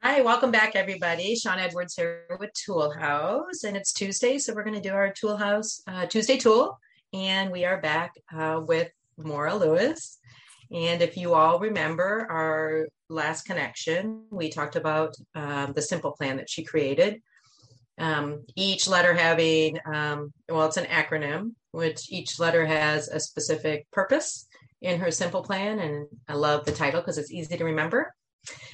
Hi, welcome back, everybody. Sean Edwards here with Toolhouse, and it's Tuesday, so we're going to do our Toolhouse uh, Tuesday Tool, and we are back uh, with Maura Lewis. And if you all remember our last connection, we talked about um, the simple plan that she created. Um, each letter having, um, well, it's an acronym, which each letter has a specific purpose in her simple plan. And I love the title because it's easy to remember.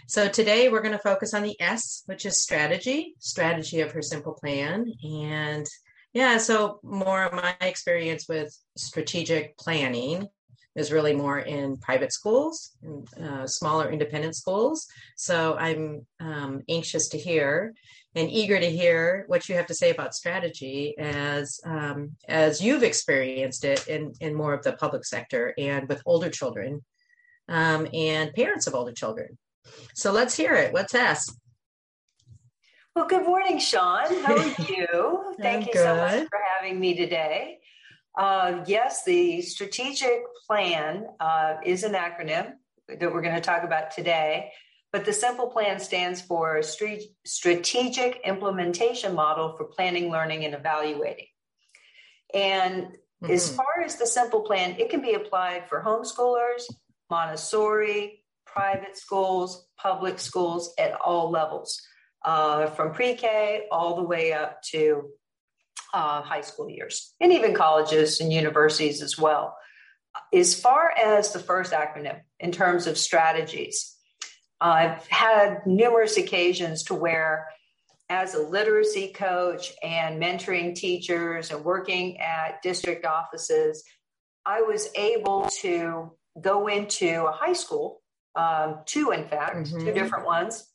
So today we're going to focus on the S, which is strategy, strategy of her simple plan. And yeah, so more of my experience with strategic planning is really more in private schools, uh, smaller independent schools. So I'm um, anxious to hear and eager to hear what you have to say about strategy as um, as you've experienced it in in more of the public sector and with older children um, and parents of older children. So let's hear it. Let's ask. Well, good morning, Sean. How are you? Thank you good. so much for having me today. Uh, yes, the strategic plan uh, is an acronym that we're going to talk about today, but the simple plan stands for Strategic Implementation Model for Planning, Learning, and Evaluating. And mm-hmm. as far as the simple plan, it can be applied for homeschoolers, Montessori, private schools, public schools at all levels, uh, from pre K all the way up to uh, high school years, and even colleges and universities as well. As far as the first acronym, in terms of strategies, I've had numerous occasions to where, as a literacy coach and mentoring teachers and working at district offices, I was able to go into a high school um, two, in fact, mm-hmm. two different ones,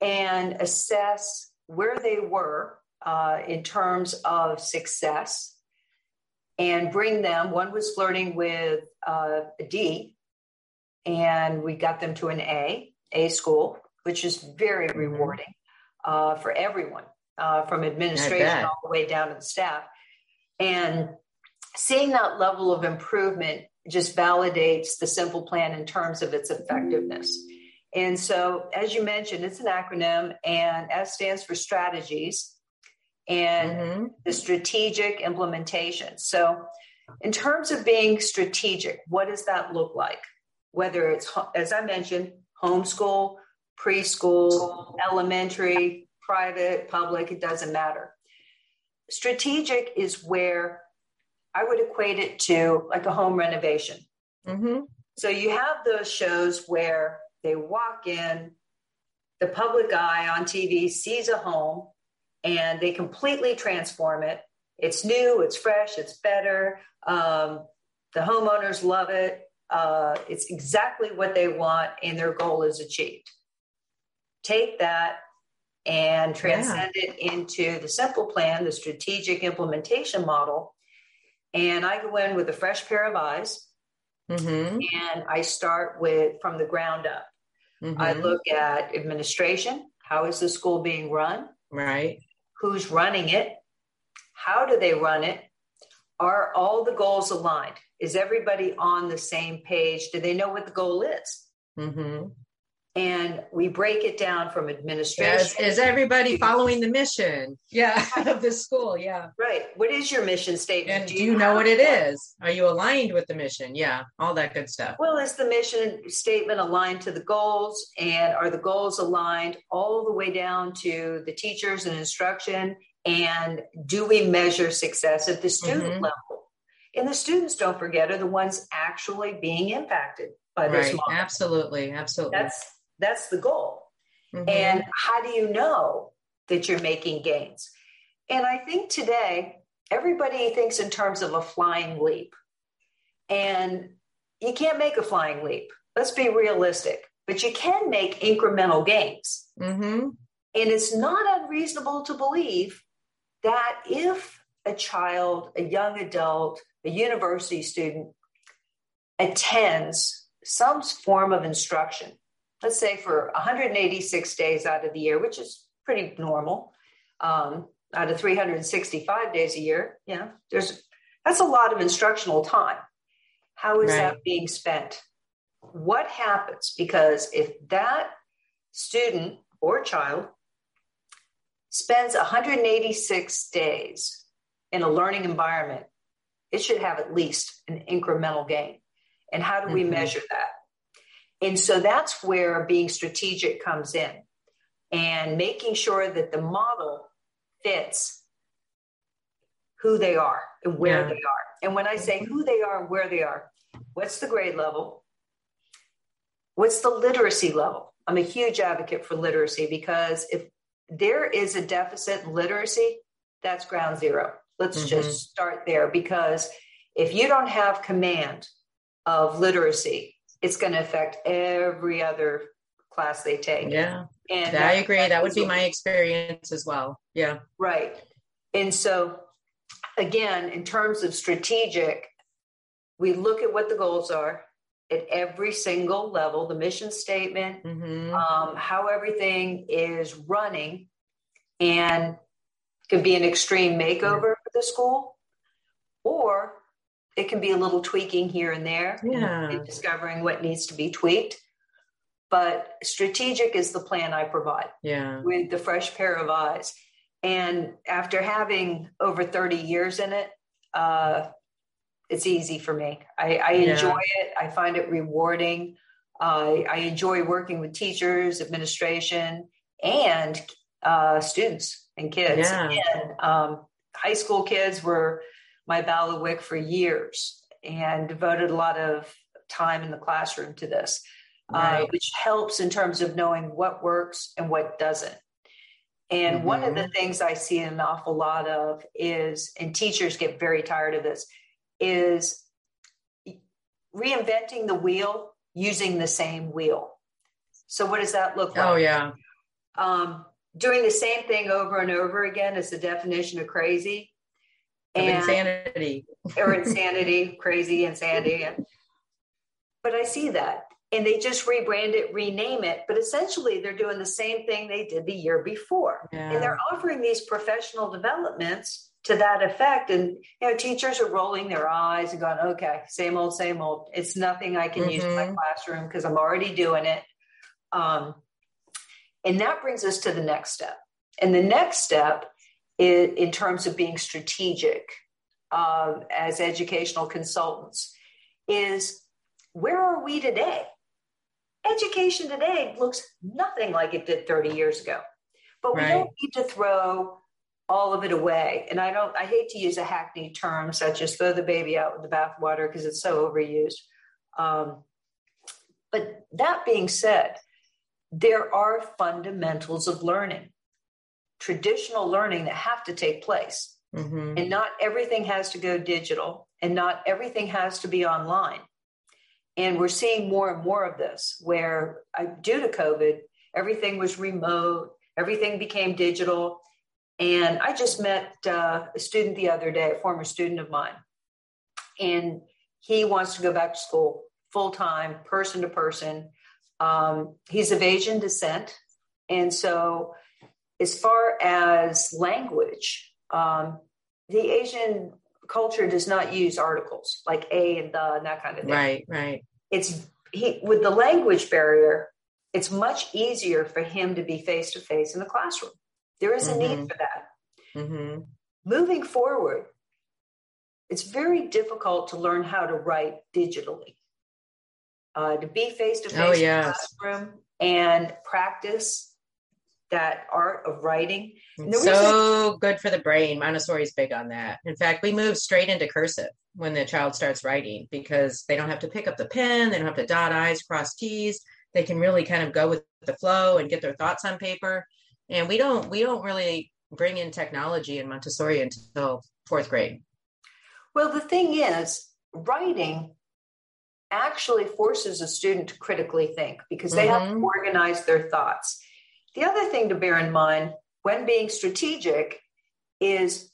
and assess where they were uh, in terms of success and bring them. One was flirting with uh, a D, and we got them to an A, A school, which is very mm-hmm. rewarding uh, for everyone, uh, from administration all the way down to the staff. And seeing that level of improvement just validates the simple plan in terms of its effectiveness. And so, as you mentioned, it's an acronym, and S stands for strategies and mm-hmm. the strategic implementation. So, in terms of being strategic, what does that look like? Whether it's, as I mentioned, homeschool, preschool, elementary, private, public, it doesn't matter. Strategic is where I would equate it to like a home renovation. Mm-hmm. So you have those shows where they walk in, the public eye on TV sees a home, and they completely transform it. It's new, it's fresh, it's better. Um, the homeowners love it. Uh, it's exactly what they want, and their goal is achieved. Take that and transcend yeah. it into the simple plan, the strategic implementation model, and I go in with a fresh pair of eyes mm-hmm. and I start with from the ground up. Mm-hmm. I look at administration. How is the school being run? Right. Who's running it? How do they run it? Are all the goals aligned? Is everybody on the same page? Do they know what the goal is? Mm-hmm and we break it down from administration. Is, is everybody following the mission? Yeah, of the school. Yeah. Right. What is your mission statement? And do you, you know what it that? is? Are you aligned with the mission? Yeah, all that good stuff. Well, is the mission statement aligned to the goals? And are the goals aligned all the way down to the teachers and instruction? And do we measure success at the student mm-hmm. level? And the students, don't forget, are the ones actually being impacted by this right. model. Absolutely. Absolutely. That's that's the goal. Mm-hmm. And how do you know that you're making gains? And I think today, everybody thinks in terms of a flying leap. And you can't make a flying leap. Let's be realistic, but you can make incremental gains. Mm-hmm. And it's not unreasonable to believe that if a child, a young adult, a university student attends some form of instruction, let's say for 186 days out of the year, which is pretty normal, um, out of 365 days a year, yeah, there's that's a lot of instructional time. How is right. that being spent? What happens? Because if that student or child spends 186 days in a learning environment, it should have at least an incremental gain. And how do we mm-hmm. measure that? And so that's where being strategic comes in and making sure that the model fits who they are and where yeah. they are. And when I say who they are and where they are, what's the grade level? What's the literacy level? I'm a huge advocate for literacy because if there is a deficit in literacy, that's ground zero. Let's mm-hmm. just start there because if you don't have command of literacy, it's going to affect every other class they take. Yeah. And I agree. That would be my experience as well. Yeah. Right. And so, again, in terms of strategic, we look at what the goals are at every single level the mission statement, mm-hmm. um, how everything is running, and can be an extreme makeover for the school, or it can be a little tweaking here and there, yeah. and discovering what needs to be tweaked. But strategic is the plan I provide yeah. with the fresh pair of eyes. And after having over 30 years in it, uh, it's easy for me. I, I enjoy yeah. it. I find it rewarding. I, I enjoy working with teachers, administration, and uh, students and kids. Yeah. And um, high school kids were my bailiwick for years and devoted a lot of time in the classroom to this, uh, right. uh, which helps in terms of knowing what works and what doesn't. And mm-hmm. one of the mm-hmm. things I see an awful lot of is, and teachers get very tired of this, is reinventing the wheel using the same wheel. So, what does that look like? Oh, yeah. Um, doing the same thing over and over again is the definition of crazy. And, insanity. or insanity, crazy, insanity. But I see that. And they just rebrand it, rename it. But essentially, they're doing the same thing they did the year before. Yeah. And they're offering these professional developments to that effect. And you know, teachers are rolling their eyes and going, okay, same old, same old. It's nothing I can mm-hmm. use in my mm-hmm. classroom because I'm already doing it. Um, and that brings us to the next step. And the next step is in terms of being strategic uh, as educational consultants is where are we today? Education today looks nothing like it did 30 years ago. But we right. don't need to throw all of it away. And I don't, I hate to use a hackneyed term such as throw the baby out with the bathwater because it's so overused. Um, but that being said, there are fundamentals of learning, traditional learning that have to take place. Mm-hmm. And not everything has to go digital and not everything has to be online. And we're seeing more and more of this where, uh, due to COVID, everything was remote, everything became digital and I just met uh, a student the other day, a former student of mine, and he wants to go back to school full time, person to person. Um, he's of Asian descent. And so, as far as language, um, the Asian culture does not use articles like a and the and that kind of thing. Right, right. It's he with the language barrier, it's much easier for him to be face to face in the classroom. There is a mm-hmm. need for that. Mm-hmm. Moving forward, it's very difficult to learn how to write digitally. Uh, to be face to face in the classroom and practice that art of writing. So good for the brain. Montessori is big on that. In fact, we move straight into cursive when the child starts writing because they don't have to pick up the pen, they don't have to dot I's, cross T's. They can really kind of go with the flow and get their thoughts on paper and we don't we don't really bring in technology in Montessori until fourth grade. Well, the thing is, writing actually forces a student to critically think because they mm-hmm. have to mm-hmm. organize their thoughts. The other thing to bear in mind when being strategic is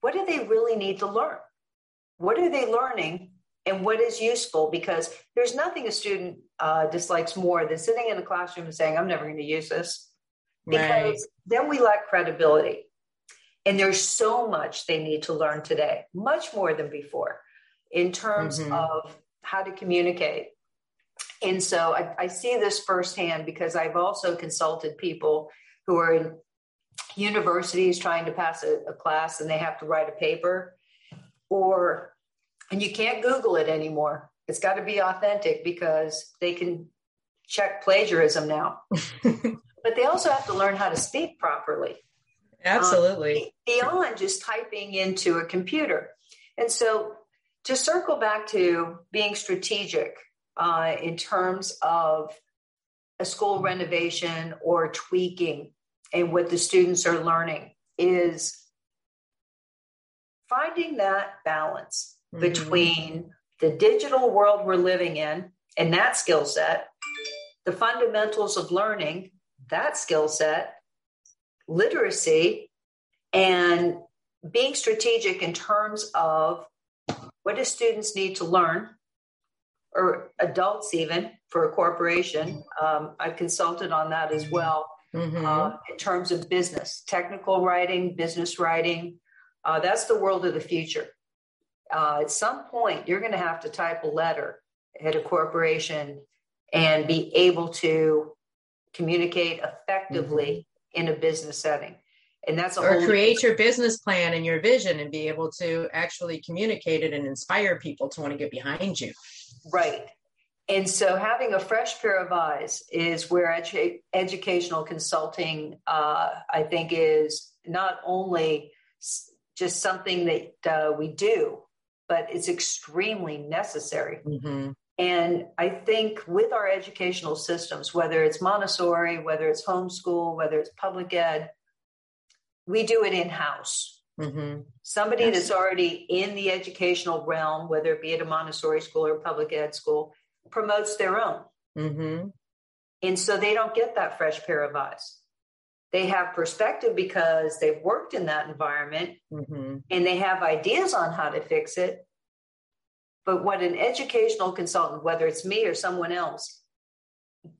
what do they really need to learn? What are they learning and what is useful? Because there's nothing a student uh, dislikes more than sitting in a classroom and saying, I'm never going to use this because right. then we lack credibility. And there's so much they need to learn today, much more than before, in terms mm-hmm. of how to communicate. And so I, I see this firsthand because I've also consulted people who are in universities trying to pass a, a class and they have to write a paper. Or and you can't google it anymore. It's got to be authentic because they can check plagiarism now. But they also have to learn how to speak properly. Absolutely. Um, beyond just typing into a computer. And so to circle back to being strategic uh, in terms of a school renovation or tweaking and what the students are learning is finding that balance mm-hmm. between the digital world we're living in and that skill set, the fundamentals of learning, that skill set, literacy, and being strategic in terms of what do students need to learn, or adults even for a corporation. Um, I've consulted on that as well mm-hmm. uh, in terms of business, technical writing, business writing. Uh, that's the world of the future. Uh, at some point, you're going to have to type a letter at a corporation and be able to communicate effectively mm-hmm. in a business setting. And that's a or create your business plan and your vision and be able to actually communicate it and inspire people to want to get behind you. Right. And so having a fresh pair of eyes is where edu- educational consulting, uh, I think, is not only just something that uh, we do, but it's extremely necessary. Mm-hmm. And I think with our educational systems, whether it's Montessori, whether it's homeschool, whether it's public ed, we do it in house. Mm-hmm. Somebody yes. that's already in the educational realm, whether it be at a Montessori school or public ed school, promotes their own. Mm-hmm. And so they don't get that fresh pair of eyes. They have perspective because they've worked in that environment mm-hmm. and they have ideas on how to fix it. But what an educational consultant, whether it's me or someone else,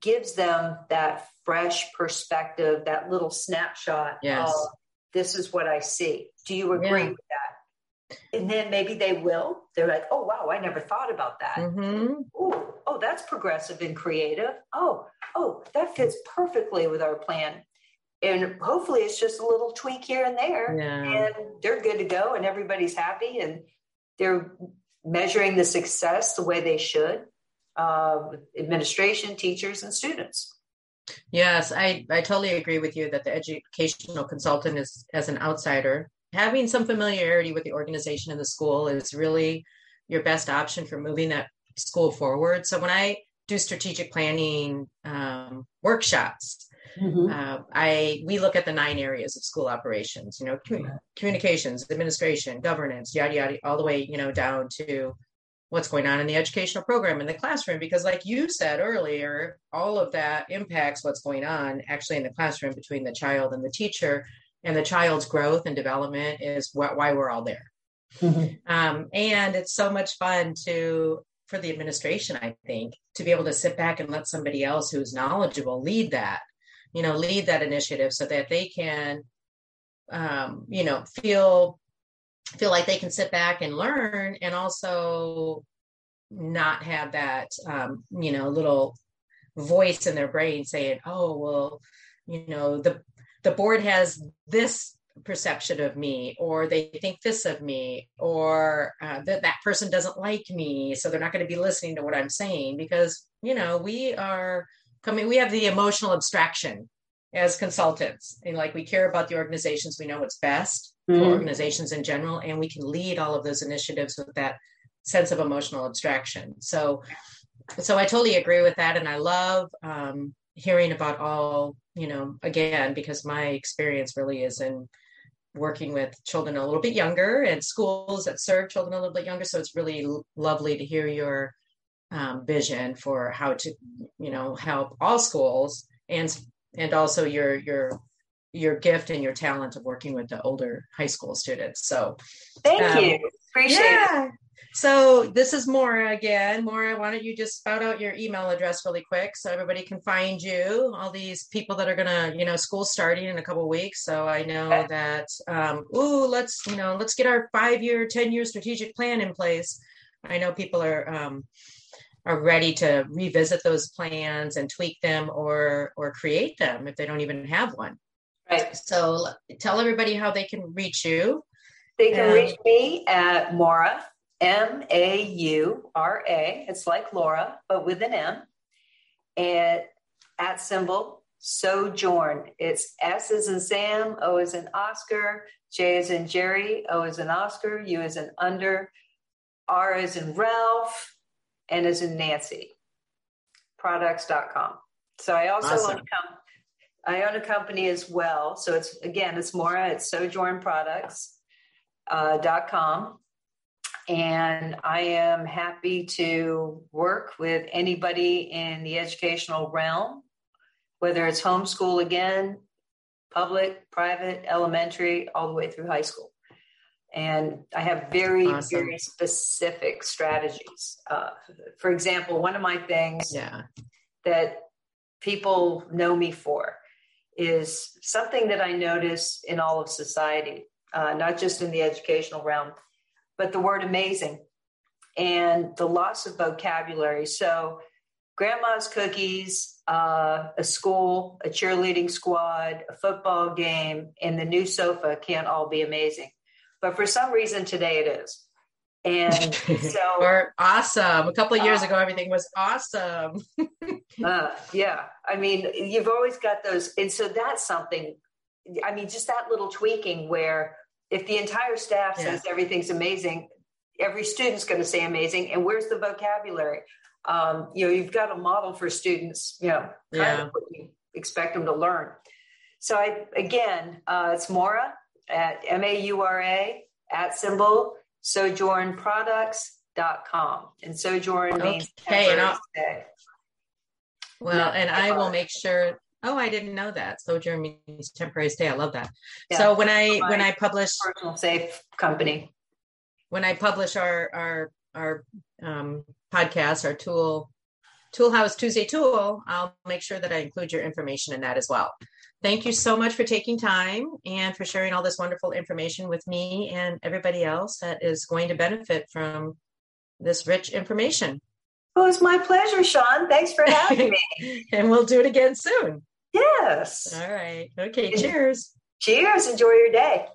gives them that fresh perspective, that little snapshot yes. of this is what I see. Do you agree yeah. with that? And then maybe they will. They're like, oh, wow, I never thought about that. Mm-hmm. Ooh, oh, that's progressive and creative. Oh, oh, that fits perfectly with our plan. And hopefully it's just a little tweak here and there. Yeah. And they're good to go and everybody's happy and they're measuring the success the way they should uh, administration, teachers, and students. Yes, I, I totally agree with you that the educational consultant is as an outsider. Having some familiarity with the organization and the school is really your best option for moving that school forward. So when I do strategic planning um, workshops, mm-hmm. uh, I we look at the nine areas of school operations. You know, communications, administration, governance, yada yada, all the way you know down to what's going on in the educational program in the classroom because like you said earlier all of that impacts what's going on actually in the classroom between the child and the teacher and the child's growth and development is wh- why we're all there mm-hmm. um, and it's so much fun to for the administration i think to be able to sit back and let somebody else who's knowledgeable lead that you know lead that initiative so that they can um, you know feel feel like they can sit back and learn and also not have that um, you know little voice in their brain saying oh well you know the the board has this perception of me or they think this of me or uh, that that person doesn't like me so they're not going to be listening to what i'm saying. Because you know we are coming we have the emotional abstraction as consultants. And like we care about the organizations. We know what's best mm-hmm. for organizations in general and we can lead all of those initiatives with that sense of emotional abstraction. So so i totally agree with that and i love um, hearing about all you know again because my experience really is in working with children a little bit younger and schools that serve children a little bit younger. So it's really lovely to hear your um, vision for how to you know help all schools and and also your your your gift and your talent of working with the older high school students. So thank um, you. Appreciate yeah. it. So this is Maura again. Maura, why don't you just spout out your email address really quick so everybody can find you? All these people that are gonna, you know, school starting in a couple weeks. So I know okay. that um, ooh, let's, you know, let's get our five-year, 10-year strategic plan in place. I know people are um, are ready to revisit those plans and tweak them or or create them if they don't even have one. Right. So tell everybody how they can reach you. They can reach me at Maura, M A U R A. It's like Laura, but with an M. And at symbol Sojourn. It's S is in Sam, O is in Oscar, J is in Jerry, O is in Oscar, U is in under, R is in Ralph, N is in Nancy. Products.com. So I also awesome. own a com- I own a company as well. So it's again, it's Maura, it's Sojourn Products uh. And I am happy to work with anybody in the educational realm, whether it's homeschool again, public, private, elementary, all the way through high school. And I have very, awesome. very specific strategies. Uh, for example, one of my things yeah. that people know me for is something that I notice in all of society, uh, not just in the educational realm, but the word amazing and the loss of vocabulary. So, grandma's cookies, uh, a school, a cheerleading squad, a football game, and the new sofa can't all be amazing. But for some reason today it is. And so, awesome. A couple of years uh, ago, everything was awesome. uh, yeah. I mean, you've always got those. And so that's something, I mean, just that little tweaking where if the entire staff yeah. says everything's amazing, every student's going to say amazing. And where's the vocabulary? Um, you know, you've got a model for students, you know, yeah. what you expect them to learn. So I, again, uh, it's Maura at M-A-U-R-A at symbol sojournproducts.com. And sojourn means okay, and Well, no, and I will make sure Oh, I didn't know that. Sojourn means temporary stay. I love that. Yeah. So when I when I publish personal safe company, when I publish our our our um, podcast, our tool Tool House Tuesday Tool, I'll make sure that I include your information in that as well. Thank you so much for taking time and for sharing all this wonderful information with me and everybody else that is going to benefit from this rich information. Oh, it was my pleasure, Sean. Thanks for having me. and we'll do it again soon. Yes. All right. Okay. Cheers. Cheers. Enjoy your day.